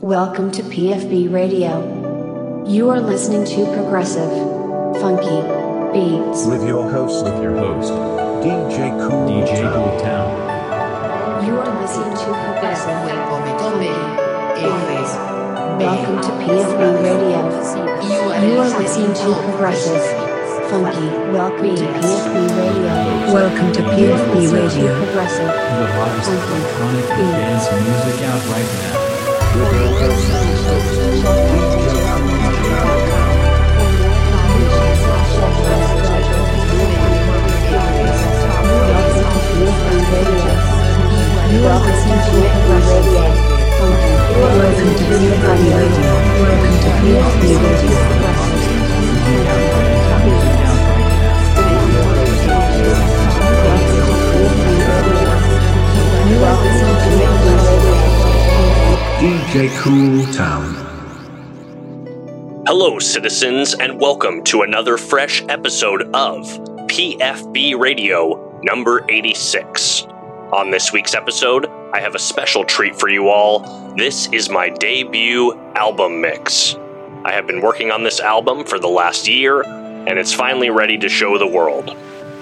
Welcome to PFB Radio. You are listening to progressive, funky beats. with your host, with your host, DJ Cool. DJ Town. Cool Town. You are listening to progressive, Come, come, beats. Welcome to PFB Radio. You are listening to progressive, funky. Welcome to PFB Radio. Welcome to PFB Radio. Progressive. The hottest electronic dance music out right now. Welcome to PFB Radio. DJ Cool Town. Hello, citizens, and welcome to another fresh episode of PFB Radio number 86. On this week's episode, I have a special treat for you all. This is my debut album mix. I have been working on this album for the last year, and it's finally ready to show the world.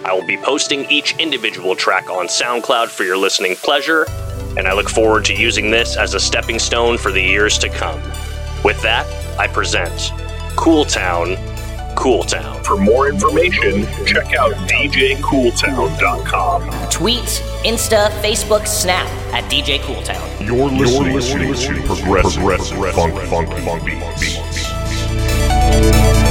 I will be posting each individual track on SoundCloud for your listening pleasure, and I look forward to using this as a stepping stone for the years to come. With that, I present Cool Town, Cool Town. For more information, check out djcooltown.com. Tweet, Insta, Facebook, Snap at DJ Cooltown. You're listening, to progressive, progressive funk, funk, funk beats. Tweet, Insta,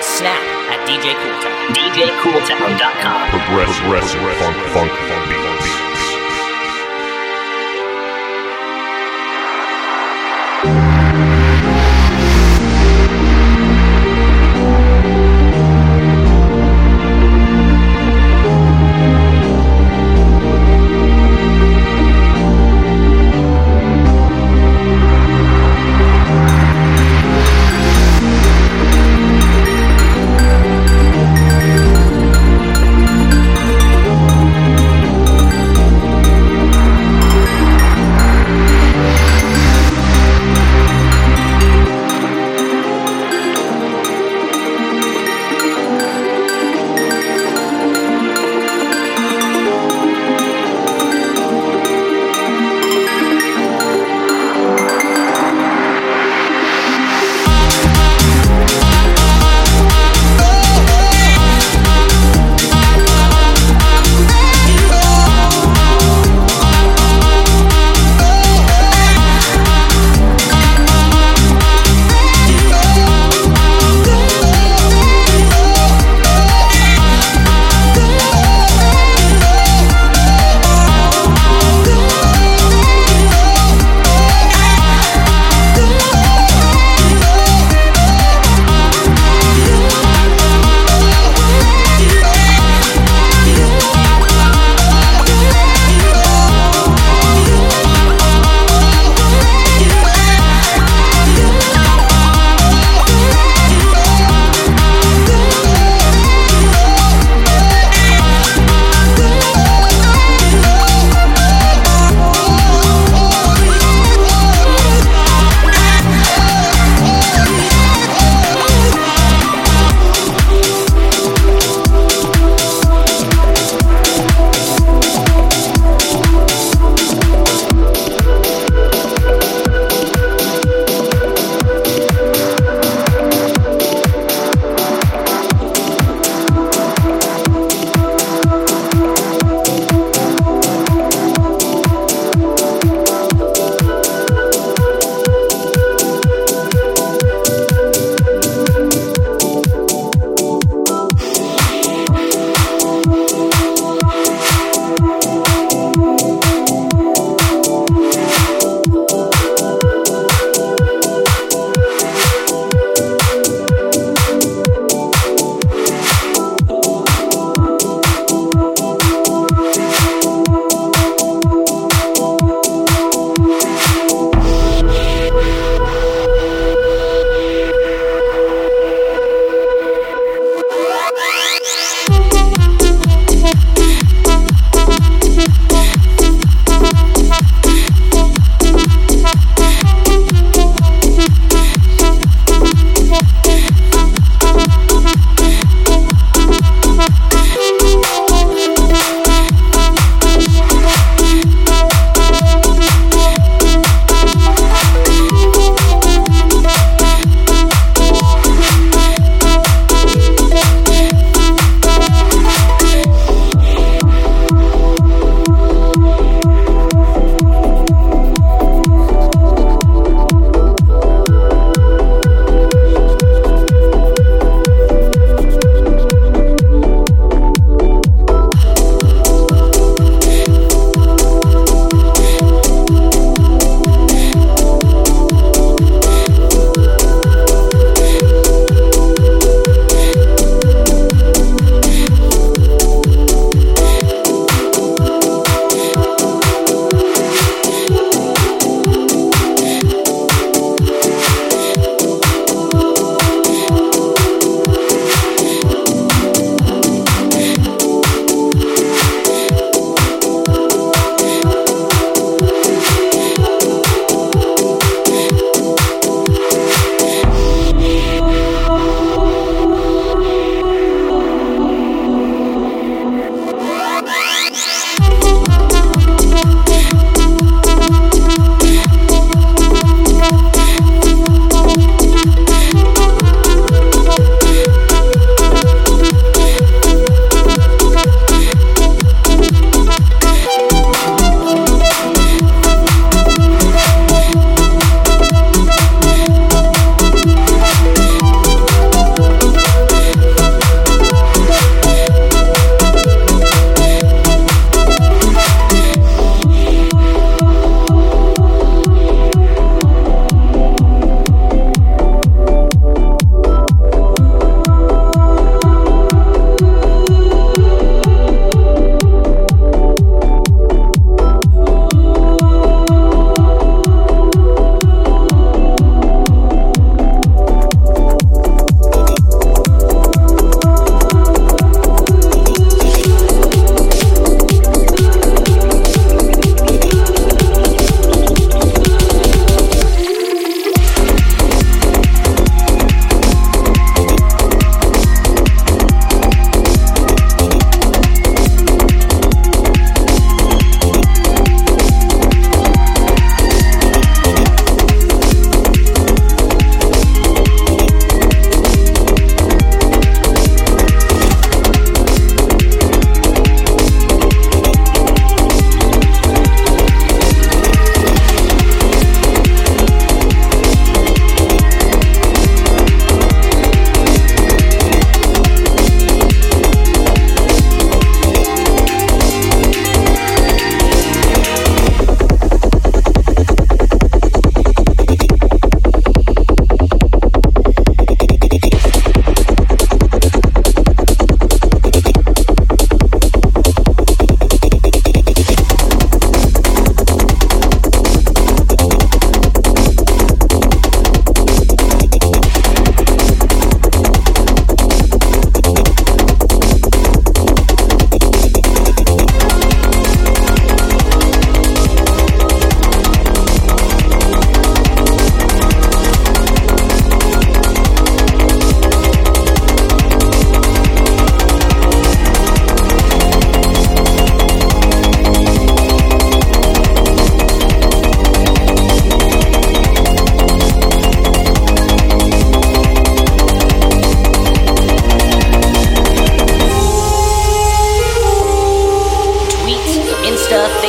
Facebook, Snap at DJ Cool Town. DJCooltown.com. Progressive, progressive funk, funk, funk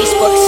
Facebook,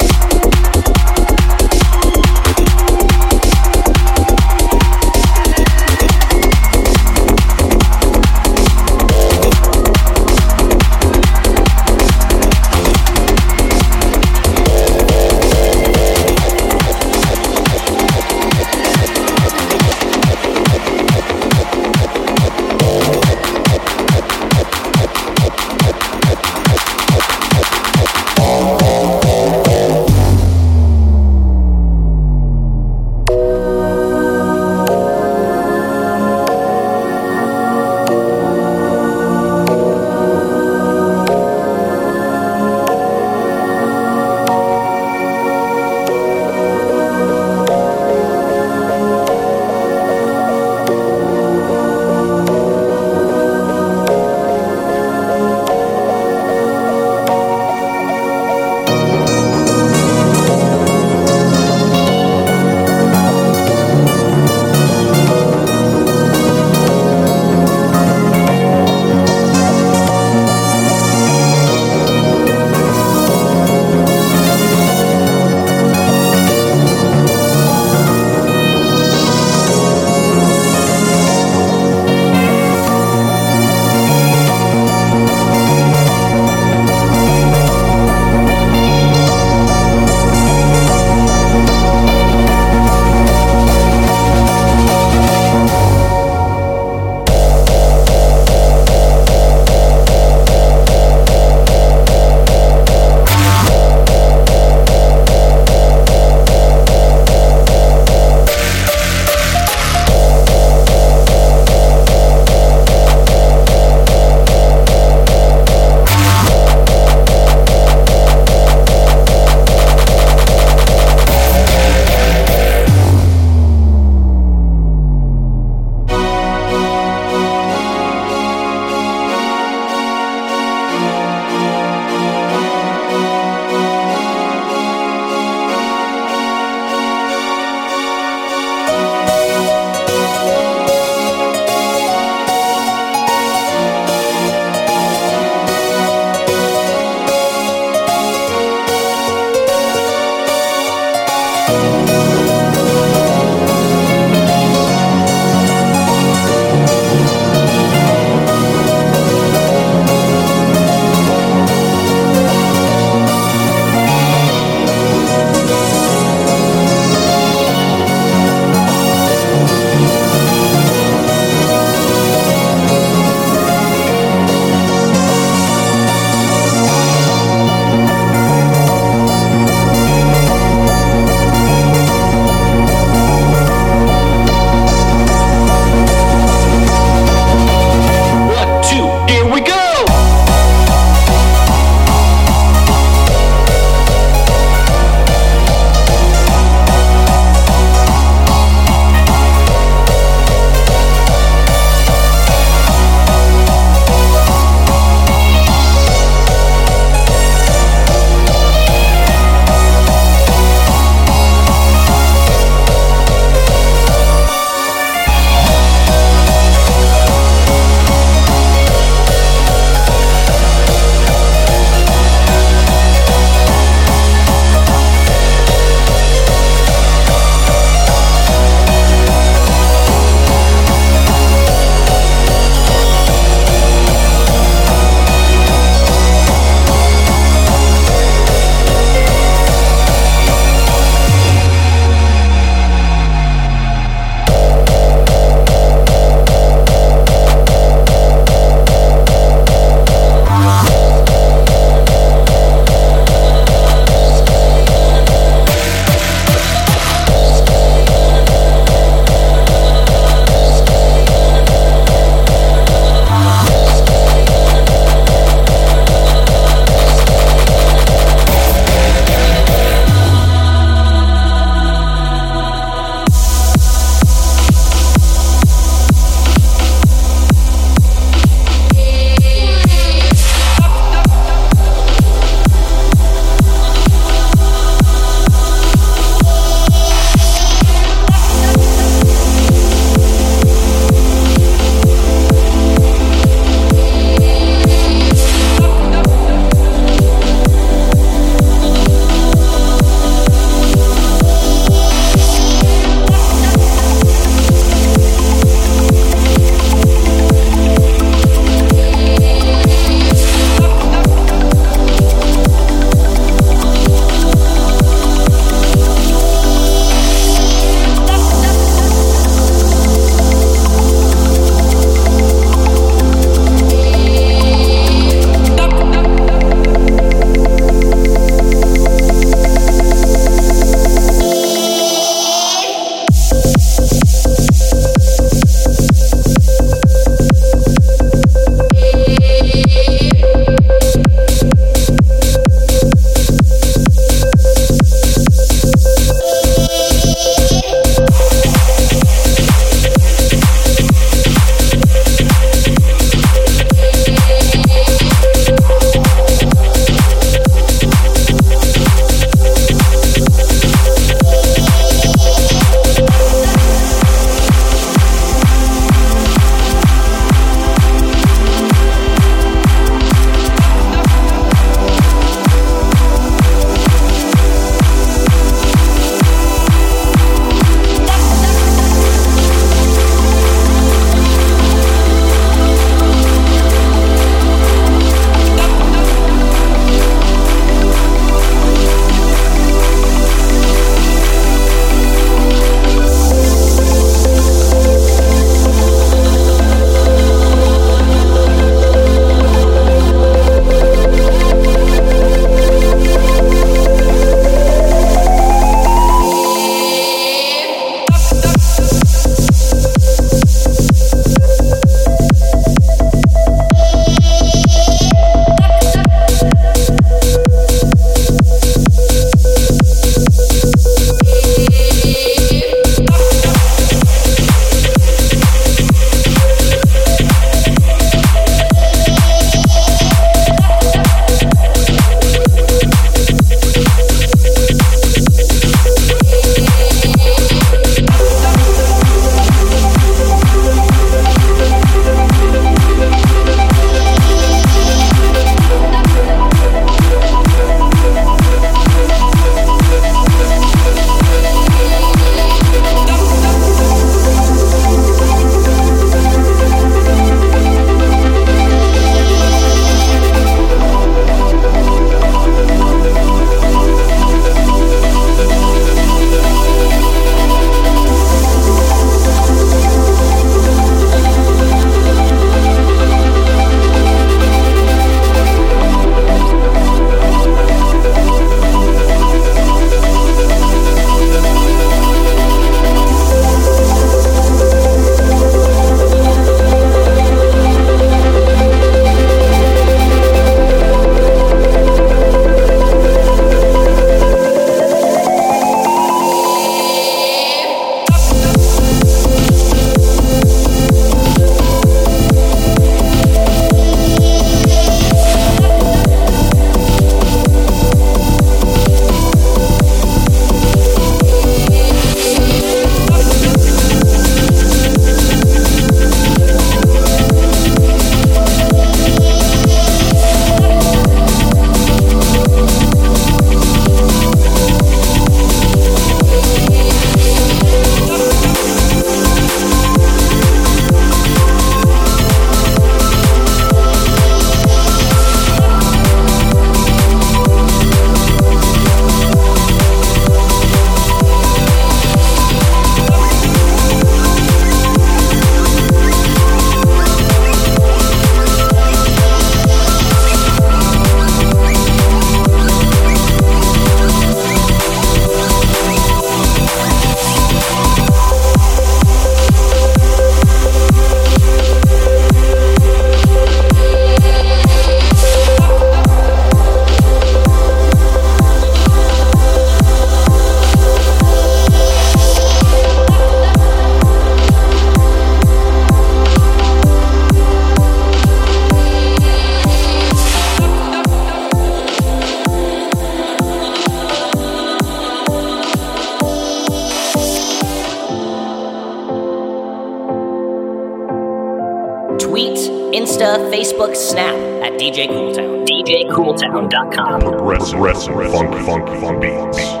Facebook, Snap at DJ Cooltown. DJCooltown.com. Progressive, progressive, funky, funky, funky beats.